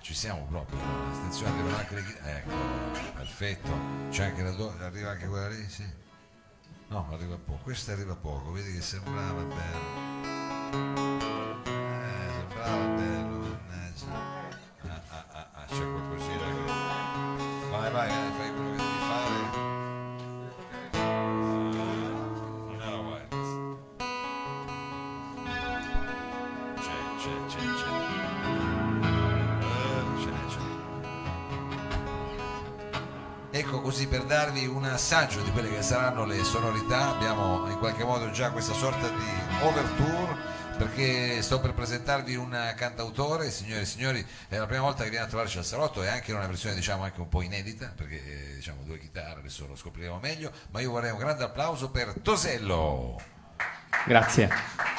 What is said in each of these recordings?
ci siamo proprio. Attenzione, arrivano anche le chitarre. Ecco, perfetto. C'è anche la do- arriva anche quella lì, sì. No, arriva poco. Questa arriva poco, vedi che sembrava bello. Eh, sembrava bello, mannaggia. Ah, ah, ah, ah, c'è qualcosina Ecco così per darvi un assaggio di quelle che saranno le sonorità, abbiamo in qualche modo già questa sorta di overture perché sto per presentarvi un cantautore, signore e signori, è la prima volta che viene a trovarci al salotto, è anche una versione diciamo anche un po' inedita, perché eh, diciamo due chitarre, adesso lo scopriremo meglio, ma io vorrei un grande applauso per Tosello. Grazie.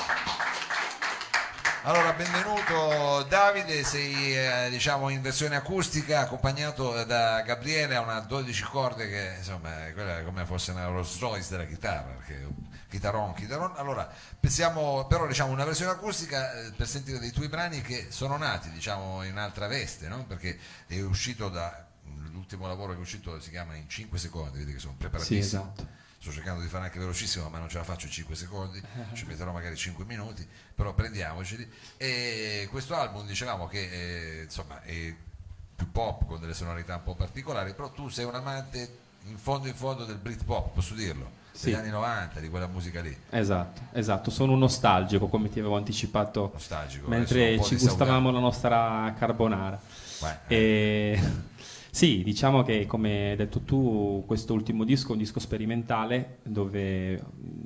Allora, benvenuto Davide, sei eh, diciamo in versione acustica accompagnato da Gabriele a una 12 corde che insomma è quella come fosse una Rolls Royce della chitarra, perché chitarron, chitarron. Allora, pensiamo però diciamo una versione acustica eh, per sentire dei tuoi brani che sono nati diciamo in altra veste, no? Perché è uscito da l'ultimo lavoro che è uscito si chiama in 5 secondi, vedi che sono Sì, preparatissimo. esatto. Sto cercando di fare anche velocissimo, ma non ce la faccio in 5 secondi, ci metterò magari 5 minuti, però prendiamoceli. E questo album dicevamo che eh, insomma è più pop con delle sonorità un po' particolari, però tu sei un amante in fondo in fondo del Britpop, posso dirlo, Sì. degli anni 90, di quella musica lì, Esatto, esatto. Sono un nostalgico, come ti avevo anticipato nostalgico. mentre ci gustavamo la nostra carbonara. Vai, eh. E, sì, diciamo che come hai detto tu, questo ultimo disco è un disco sperimentale dove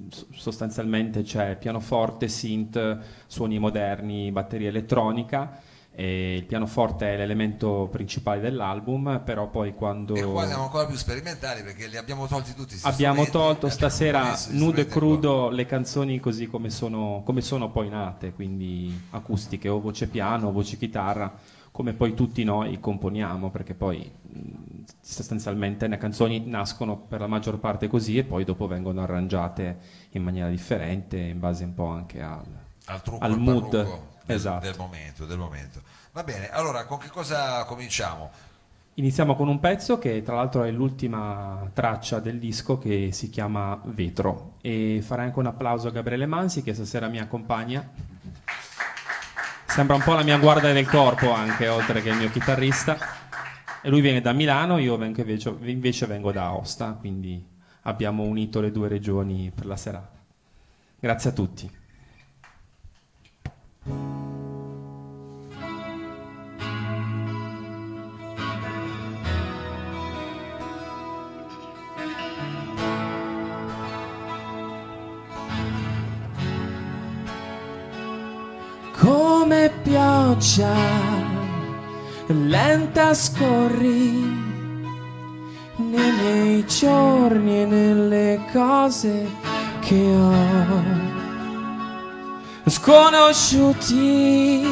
s- sostanzialmente c'è pianoforte, synth, suoni moderni, batteria elettronica. Il pianoforte è l'elemento principale dell'album, però poi quando E qua siamo ancora più sperimentali perché li abbiamo tolti tutti. abbiamo tolto abbiamo stasera gli nudo e crudo le canzoni così come sono, come sono poi nate, quindi acustiche o voce piano o voce chitarra, come poi tutti noi componiamo, perché poi sostanzialmente le canzoni nascono per la maggior parte così e poi dopo vengono arrangiate in maniera differente, in base un po' anche al, al trucco, al mood. del, Esatto. del momento, del momento. Va bene, allora con che cosa cominciamo? Iniziamo con un pezzo che tra l'altro è l'ultima traccia del disco che si chiama Vetro e farei anche un applauso a Gabriele Mansi che stasera mi accompagna. Sembra un po' la mia guardia del corpo anche, oltre che il mio chitarrista. E lui viene da Milano, io vengo invece, invece vengo da Aosta, quindi abbiamo unito le due regioni per la serata. Grazie a tutti. Pioggia lenta scorri nei miei giorni e nelle cose che ho. Sconosciuti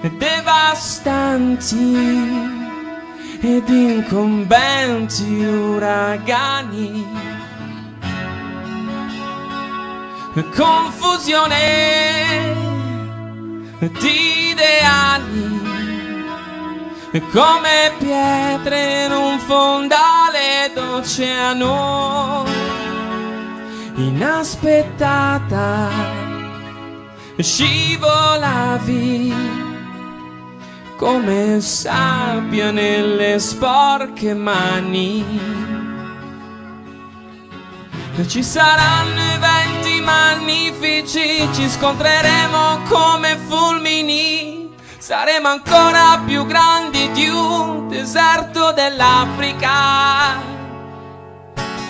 e devastanti ed incombenti uragani. Confusione di ideali come pietre in un fondale d'oceano inaspettata scivolavi come sabbia nelle sporche mani. Ci saranno eventi magnifici, ci scontreremo come fulmini, saremo ancora più grandi di un deserto dell'Africa.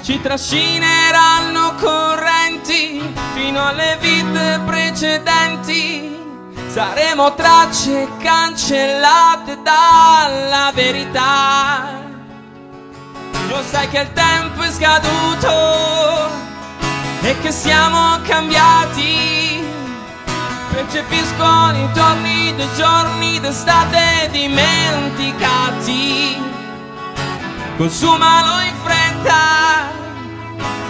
Ci trascineranno correnti fino alle vite precedenti, saremo tracce cancellate dalla verità. Lo sai che il tempo è scaduto e che siamo cambiati. Percepisco i giorni dei giorni d'estate dimenticati. Consumalo in fretta,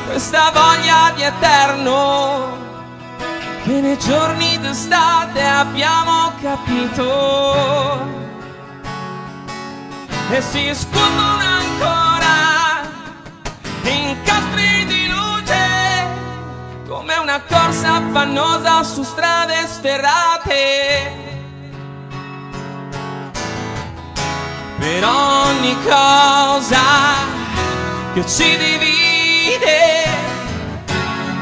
questa voglia di eterno. Che nei giorni d'estate abbiamo capito. e si scuotono come una corsa affannosa su strade sterrate. Per ogni cosa che ci divide,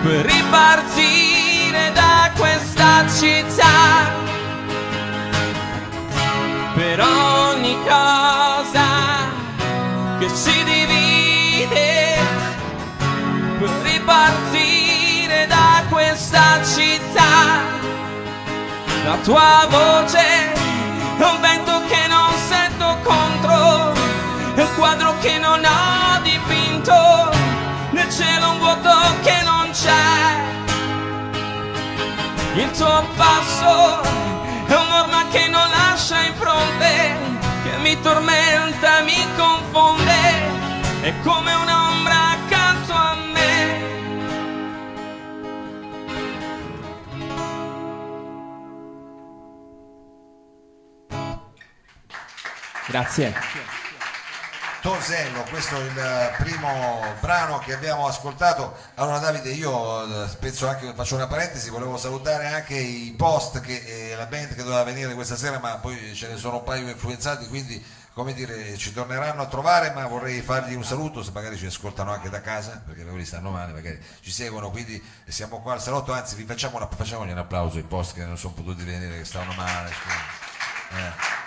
per ripartire da questa città per ogni cosa che ci divide per ripartire questa città. La tua voce è un vento che non sento contro è un quadro che non ho dipinto nel cielo un vuoto che non c'è. Il tuo passo è un'orma che non lascia impronte, che mi tormenta, mi confonde, è come un'ombra Grazie. Tosello, questo è il primo brano che abbiamo ascoltato. Allora Davide, io eh, penso anche, faccio una parentesi, volevo salutare anche i post che eh, la band che doveva venire questa sera, ma poi ce ne sono un paio influenzati, quindi come dire, ci torneranno a trovare, ma vorrei fargli un saluto, se magari ci ascoltano anche da casa, perché quelli stanno male, magari ci seguono, quindi siamo qua al salotto, anzi vi facciamogli un applauso ai post che non sono potuti venire, che stavano male. Eh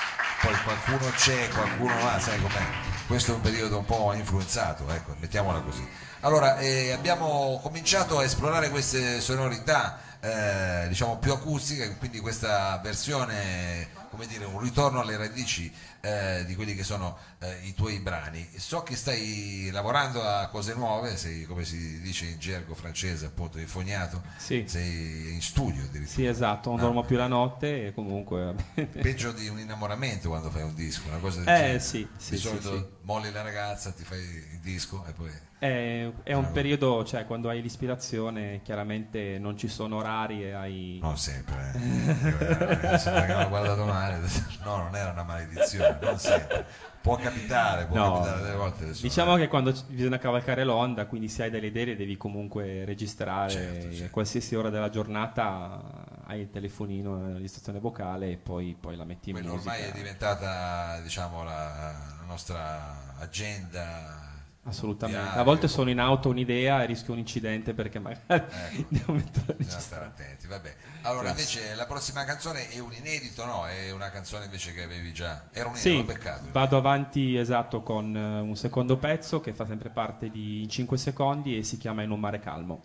poi qualcuno c'è, qualcuno va, sai com'è. Questo è un periodo un po' influenzato, ecco, mettiamola così. Allora, eh, abbiamo cominciato a esplorare queste sonorità, eh, diciamo più acustiche, quindi questa versione, come dire, un ritorno alle radici eh, di quelli che sono eh, i tuoi brani. So che stai lavorando a cose nuove, sei, come si dice in gergo francese, appunto, infognato, Sì. sei in studio addirittura. Sì, esatto, non Ah. dormo più la notte e comunque... peggio di un innamoramento quando fai un disco, una cosa del Eh, genere. sì, sì, di solito sì. molli la ragazza, ti fai il disco e poi È, è Ah. un periodo, cioè quando hai l'ispirazione chiaramente non ci sono orari e hai... non sempre. Eh. Io, eh, mi hanno guardato male. No, non era una maledizione, non sempre. Può capitare, può No, capitare delle volte. adesso, Diciamo eh. che quando bisogna cavalcare l'onda, quindi se hai delle idee devi comunque registrare, Certo, certo. qualsiasi ora della giornata hai il telefonino, la registrazione vocale e poi, poi la metti in Quello musica. ormai è diventata diciamo, la nostra agenda. Assolutamente. A volte sono in auto un'idea e rischio un incidente perché magari Ecco. devo mettere Bisogna stare attenti, vabbè. Allora, Grazie. invece, la prossima canzone è un inedito, no? È una canzone invece che avevi già. Era un Sì, inedito, peccato. vado avanti esatto con eh, un secondo pezzo che fa sempre parte di 5 secondi e si chiama In un mare calmo.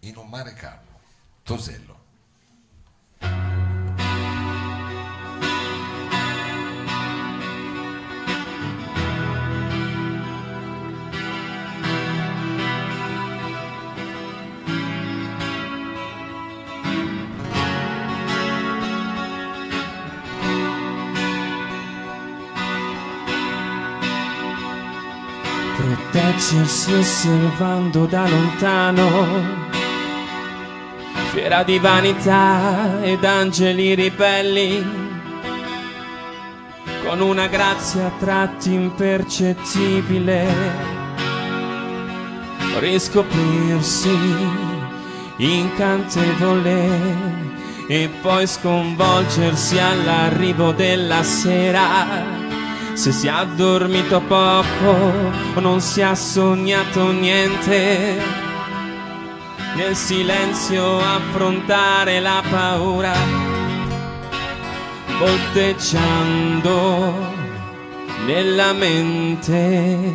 In un mare calmo. Tosello. Proteggersi osservando da lontano. Fiera di vanità ed angeli ribelli, con una grazia a tratti impercettibile, riscoprirsi incantevole e poi sconvolgersi all'arrivo della sera. Se si è dormito poco o non si ha sognato niente, nel silenzio affrontare la paura, volteggiando nella mente.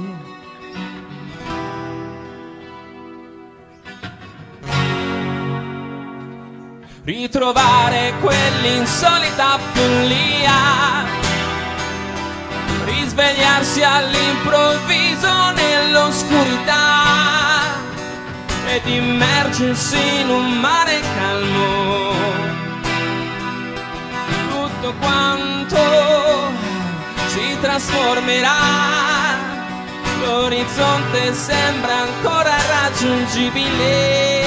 Ritrovare quell'insolita follia risvegliarsi all'improvviso nell'oscurità ed immergersi in un mare calmo. Tutto quanto si trasformerà, l'orizzonte sembra ancora raggiungibile.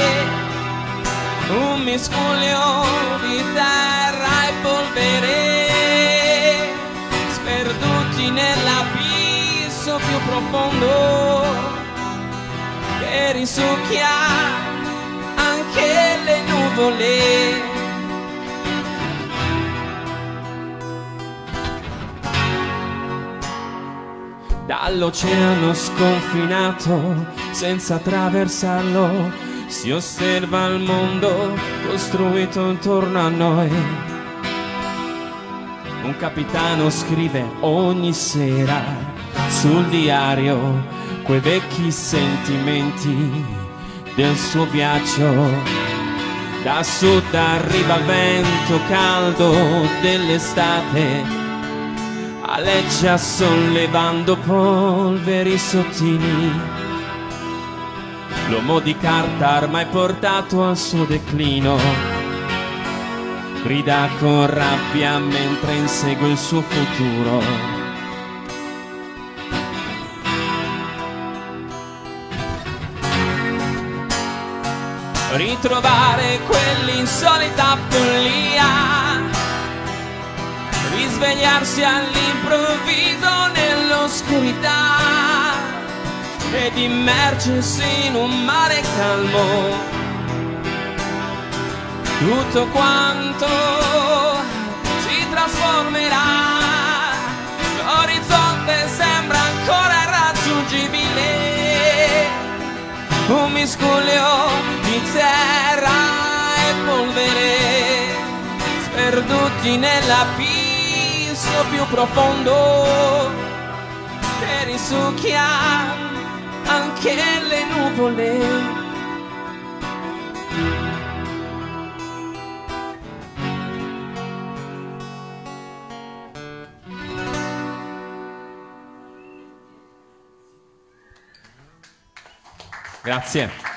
Un miscuglio di terra e polvere più profondo che risucchia anche le nuvole. Dall'oceano sconfinato, senza attraversarlo, si osserva il mondo costruito intorno a noi. Un capitano scrive ogni sera sul diario quei vecchi sentimenti del suo viaggio. Da sud arriva il vento caldo dell'estate aleggia sollevando polveri sottili. L'uomo di carta ormai portato al suo declino, grida con rabbia mentre insegue il suo futuro. Ritrovare quell'insolita follia. Risvegliarsi all'improvviso nell'oscurità. Ed immergersi in un mare calmo. Tutto quanto si trasformerà, l'orizzonte sembra ancora irraggiungibile, un miscuglio di terra e polvere sperduti nella piso più profondo che risucchia anche le nuvole. Grazie.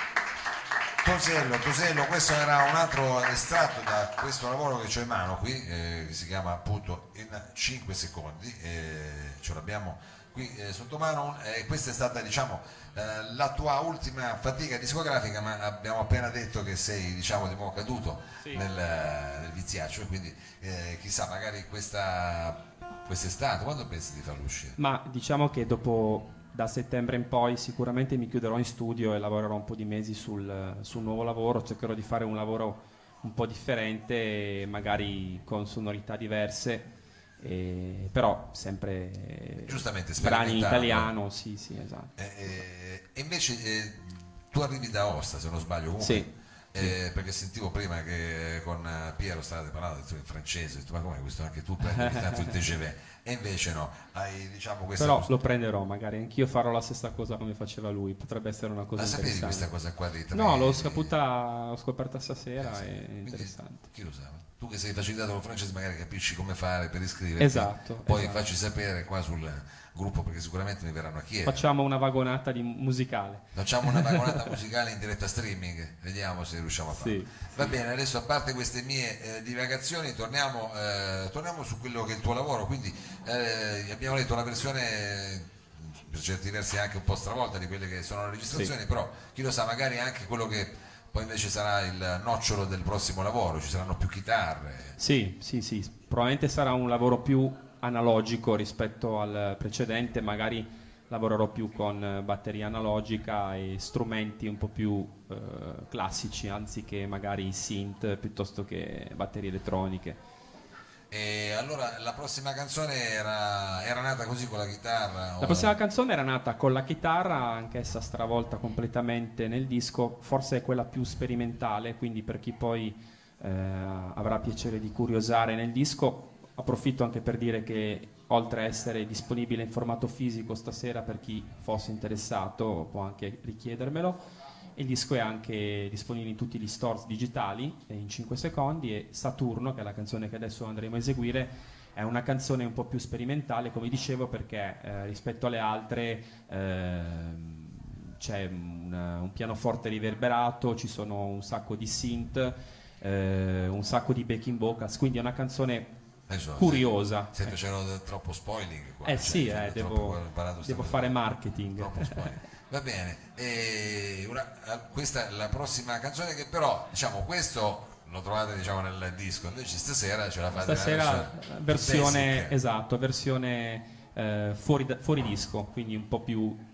Tosello, Tosello, questo era un altro estratto da questo lavoro che ho in mano qui, eh, che si chiama appunto in 5 secondi, eh, ce l'abbiamo qui eh, sotto mano e questa è stata diciamo eh, la tua ultima fatica discografica, ma abbiamo appena detto che sei diciamo di nuovo caduto Sì. nel, nel viziaccio quindi eh, chissà magari questa quest'estate, quando pensi di farlo uscire? Ma diciamo che dopo da settembre in poi sicuramente mi chiuderò in studio e lavorerò un po' di mesi sul, sul nuovo lavoro, cercherò di fare un lavoro un po' differente, magari con sonorità diverse, eh, però sempre eh, Giustamente, brani in italiano, sì, sì, esatto. Eh, eh, e invece eh, tu arrivi da Aosta, se non sbaglio, comunque, Sì, eh, perché sentivo prima che con eh, Piero stavate parlando in francese, ho detto, ma come questo anche tu prendi tanto il TGV? E invece no, hai diciamo questa Però cosa. lo prenderò, magari anch'io farò la stessa cosa come faceva lui, potrebbe essere una cosa La sapevi questa cosa qua dei No, l'ho saputa, l'ho scoperta stasera, Eh, sì. è Quindi, interessante. Chi lo sa? Tu che sei facilitato con francese magari capisci come fare per iscriverti. Esatto, Poi esatto. facci sapere qua sul gruppo perché sicuramente mi verranno a chiedere. Facciamo una vagonata di musicale. Facciamo una vagonata musicale in diretta streaming, vediamo se riusciamo a farlo. Sì. Va bene, adesso a parte queste mie eh, divagazioni, torniamo, eh, torniamo su quello che è il tuo lavoro. Quindi eh, abbiamo letto una versione per certi versi anche un po' stravolta di quelle che sono le registrazioni, però chi lo sa, magari anche quello che poi invece sarà il nocciolo del prossimo lavoro, ci saranno più chitarre. Sì, sì, sì, probabilmente sarà un lavoro più analogico rispetto al precedente, magari lavorerò più con batteria analogica e strumenti un po' più eh, classici, anziché magari synth piuttosto che batterie elettroniche. E allora la prossima canzone era, era nata così con la chitarra? La prossima canzone era nata con la chitarra, anch'essa stravolta completamente nel disco, forse è quella più sperimentale, quindi per chi poi eh, avrà piacere di curiosare nel disco, approfitto anche per dire che oltre a essere disponibile in formato fisico stasera per chi fosse interessato può anche richiedermelo, il disco è anche disponibile in tutti gli stores digitali eh, in 5 secondi e Saturno, che è la canzone che adesso andremo a eseguire, è una canzone un po' più sperimentale, come dicevo, perché eh, rispetto alle altre ehm, c'è un, un pianoforte riverberato, ci sono un sacco di synth, eh, un sacco di backing vocals, quindi è una canzone Adesso, curiosa. Stai facendo de- troppo spoiling qua. Eh cioè, sì, cioè, eh, devo, devo fare marketing. Troppo spoiling. Va bene, una- questa è la prossima canzone che però, diciamo, questo lo trovate diciamo, nel disco, invece stasera ce la fate Stasera versione versione, esatto, versione eh, fuori, fuori disco, quindi un po' più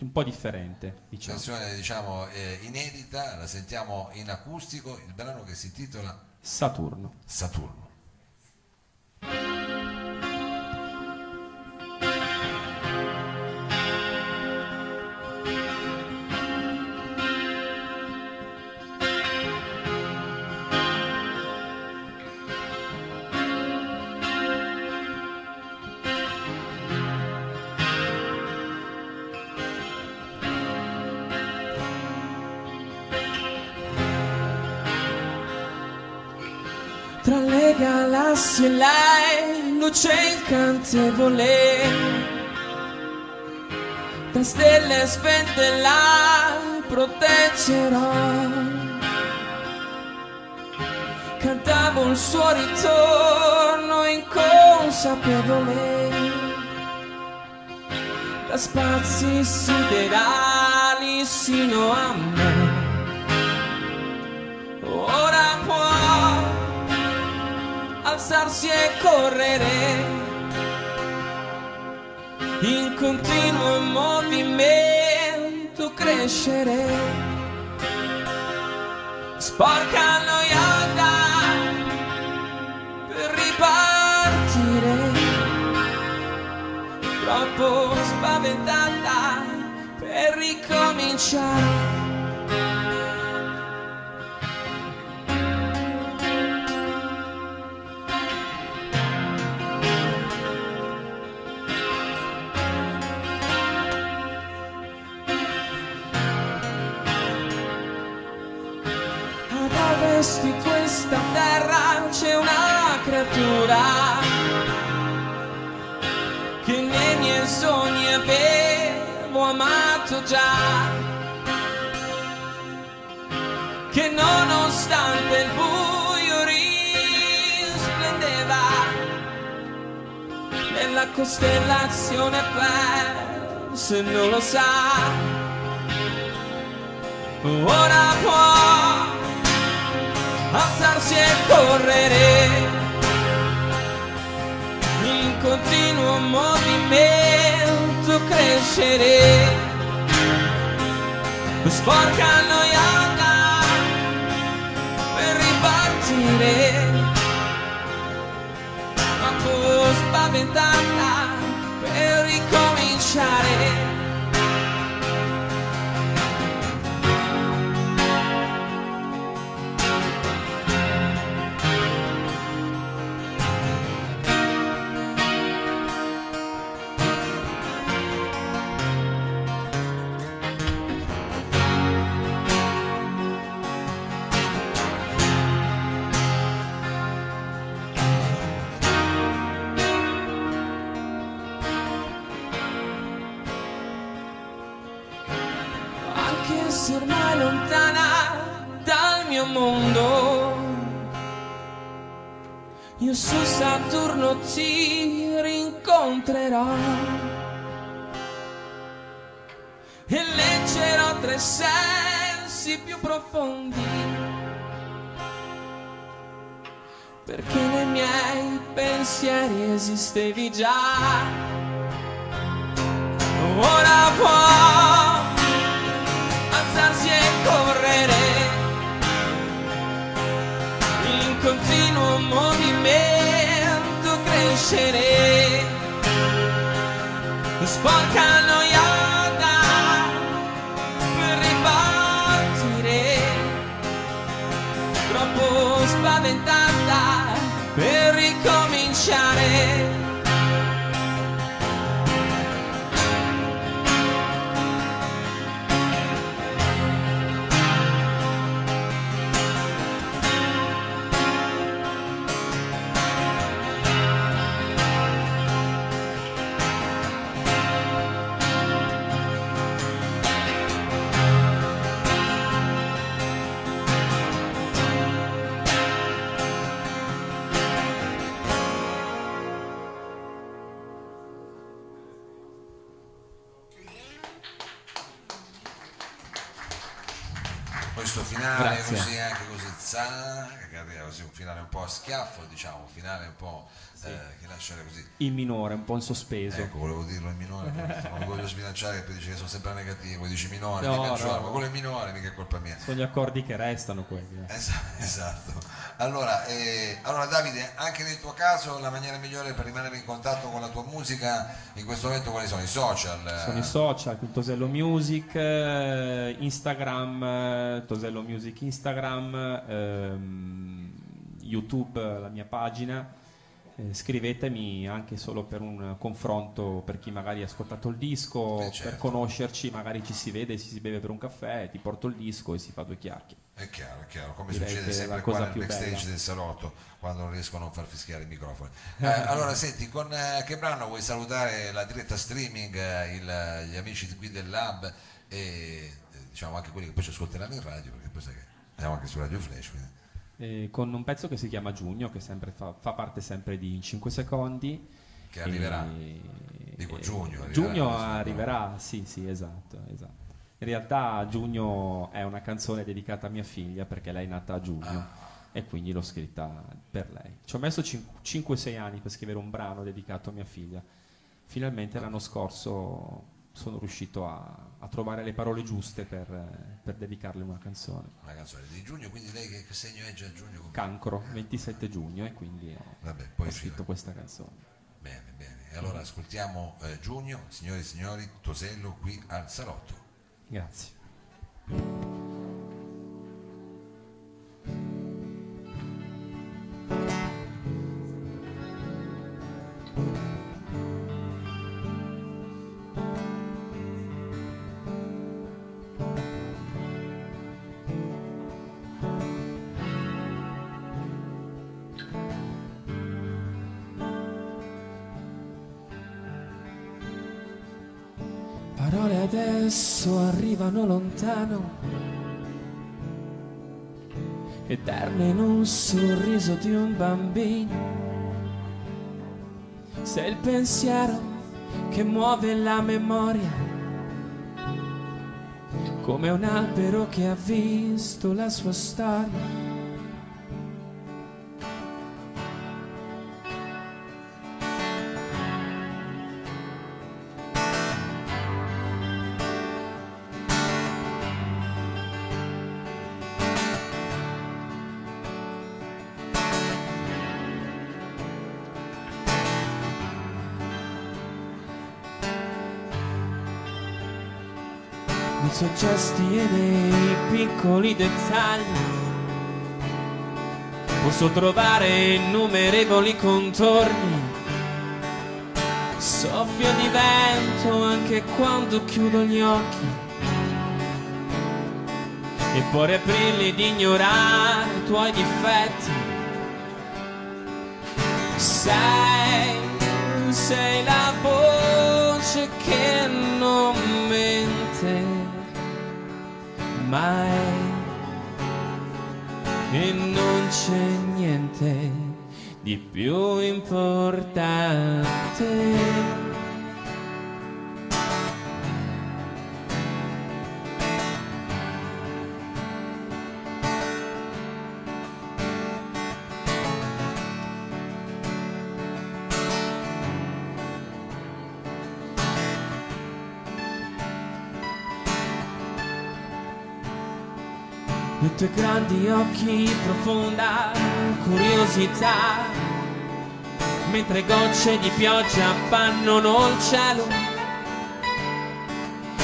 un po' differente, diciamo. Canzone diciamo eh, inedita, la sentiamo in acustico, il brano che si intitola Saturno. Saturno. Galassie lei, luce incantevole. Da stelle spente la proteggerò. Cantavo il suo ritorno inconsapevole. Da spazi siderali sino a me alzarsi e correre. In continuo movimento crescere. Sporca noiata per ripartire. Troppo spaventata per ricominciare amato già. Che nonostante il buio risplendeva nella costellazione persa, non lo sa. Ora può alzarsi e correre in continuo movimento crescere. Sporca noiata per ripartire. Troppo spaventata per ricominciare lontana dal mio mondo. Io su Saturno ti rincontrerò e leggerò tre sensi più profondi. Perché nei miei pensieri esistevi già. Crescere sporca finale Grazie. così anche così, zac, che arriva così un finale un po' a schiaffo, diciamo, un finale un po' eh, che lascia così. In minore, un po' in sospeso. Ecco, volevo dirlo in minore, non mi voglio sbilanciare che poi dice che sono sempre negativo, dici minore, No, no, no. ma quello è minore, mica è colpa mia. Sono gli accordi che restano quelli. eh. Esatto, esatto. Allora, eh, allora Davide, anche nel tuo caso la maniera migliore per rimanere in contatto con la tua musica in questo momento quali sono? I social? Sono i social, il Tosello Music, eh, Instagram, eh, Tosello Music Instagram, ehm, YouTube, la mia pagina. Eh, scrivetemi anche solo per un confronto per chi magari ha ascoltato il disco, Eh, certo. per conoscerci, magari ci si vede, ci si beve per un caffè, ti porto il disco e si fa due chiacchiere. È chiaro, è chiaro, come Direi succede sempre qua nel backstage bella. del salotto quando non riescono a non far fischiare i microfoni. Eh, allora, senti, con eh, che brano vuoi salutare la diretta streaming, eh, il- gli amici qui del Lab e eh, diciamo anche quelli che poi ci ascolteranno in radio, perché poi sai che siamo anche su Radio Flash. Quindi. Eh, con un pezzo che si chiama Giugno, che sempre fa, fa parte sempre di 5 secondi. Che arriverà. E- Dico e- giugno, arriverà, Giugno arriverà, sì, sì, esatto, esatto. In realtà Giugno è una canzone dedicata a mia figlia perché lei è nata a giugno Ah. e quindi l'ho scritta per lei. Ci ho messo 5-6 anni per scrivere un brano dedicato a mia figlia. Finalmente l'anno scorso sono riuscito a, a trovare le parole giuste per, per dedicarle una canzone. Una canzone di giugno, quindi lei che, segno è già giugno? Come- Cancro, 27 giugno e quindi ho, Vabbè, ho scritto questa canzone. Bene, bene. E allora ascoltiamo eh, giugno, signori e signori, Tosello qui al salotto. Grazie. Parole adesso arrivano lontano, eterne in un sorriso di un bambino. Sei il pensiero che muove la memoria, come un albero che ha visto la sua storia. Gesti e nei piccoli dettagli. Posso trovare innumerevoli contorni, soffio di vento anche quando chiudo gli occhi. E poi reprilli di ignorare i tuoi difetti. Sei, sei la voce che non mente mai e non c'è niente di più importante. Nei tuoi grandi occhi profonda curiosità, mentre gocce di pioggia appannano il cielo.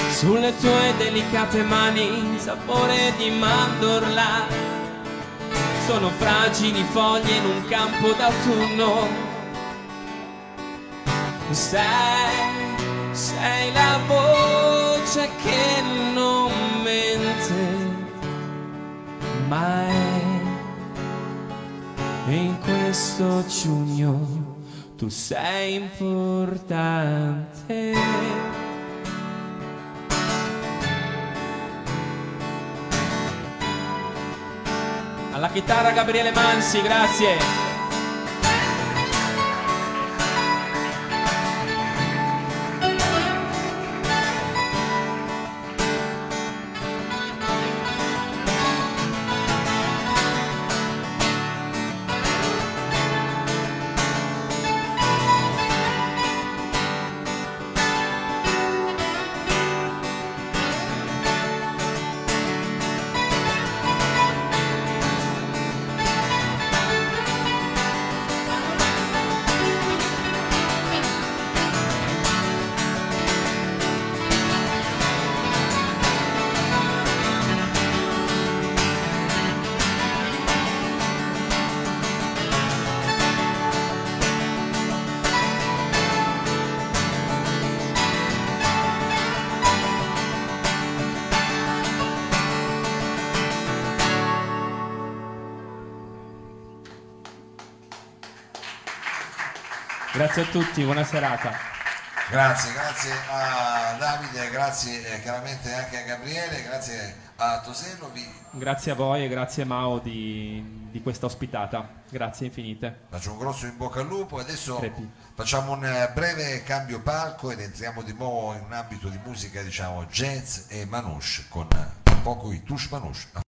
Sulle tue delicate mani sapore di mandorla, sono fragili foglie in un campo d'autunno. Sei, sei la voce che non mai. E in questo giugno tu sei importante. Alla chitarra Gabriele Mansi, grazie. Grazie a tutti, buona serata. Grazie, grazie a Davide, grazie eh, chiaramente anche a Gabriele, grazie a Tosello. Vi Grazie a voi e grazie Mao di, di questa ospitata. Grazie infinite. faccio un grosso in bocca al lupo. Adesso Crepi. facciamo un eh, breve cambio palco ed entriamo di nuovo in un ambito di musica, diciamo jazz e manouche, con eh, poco i touche manouche.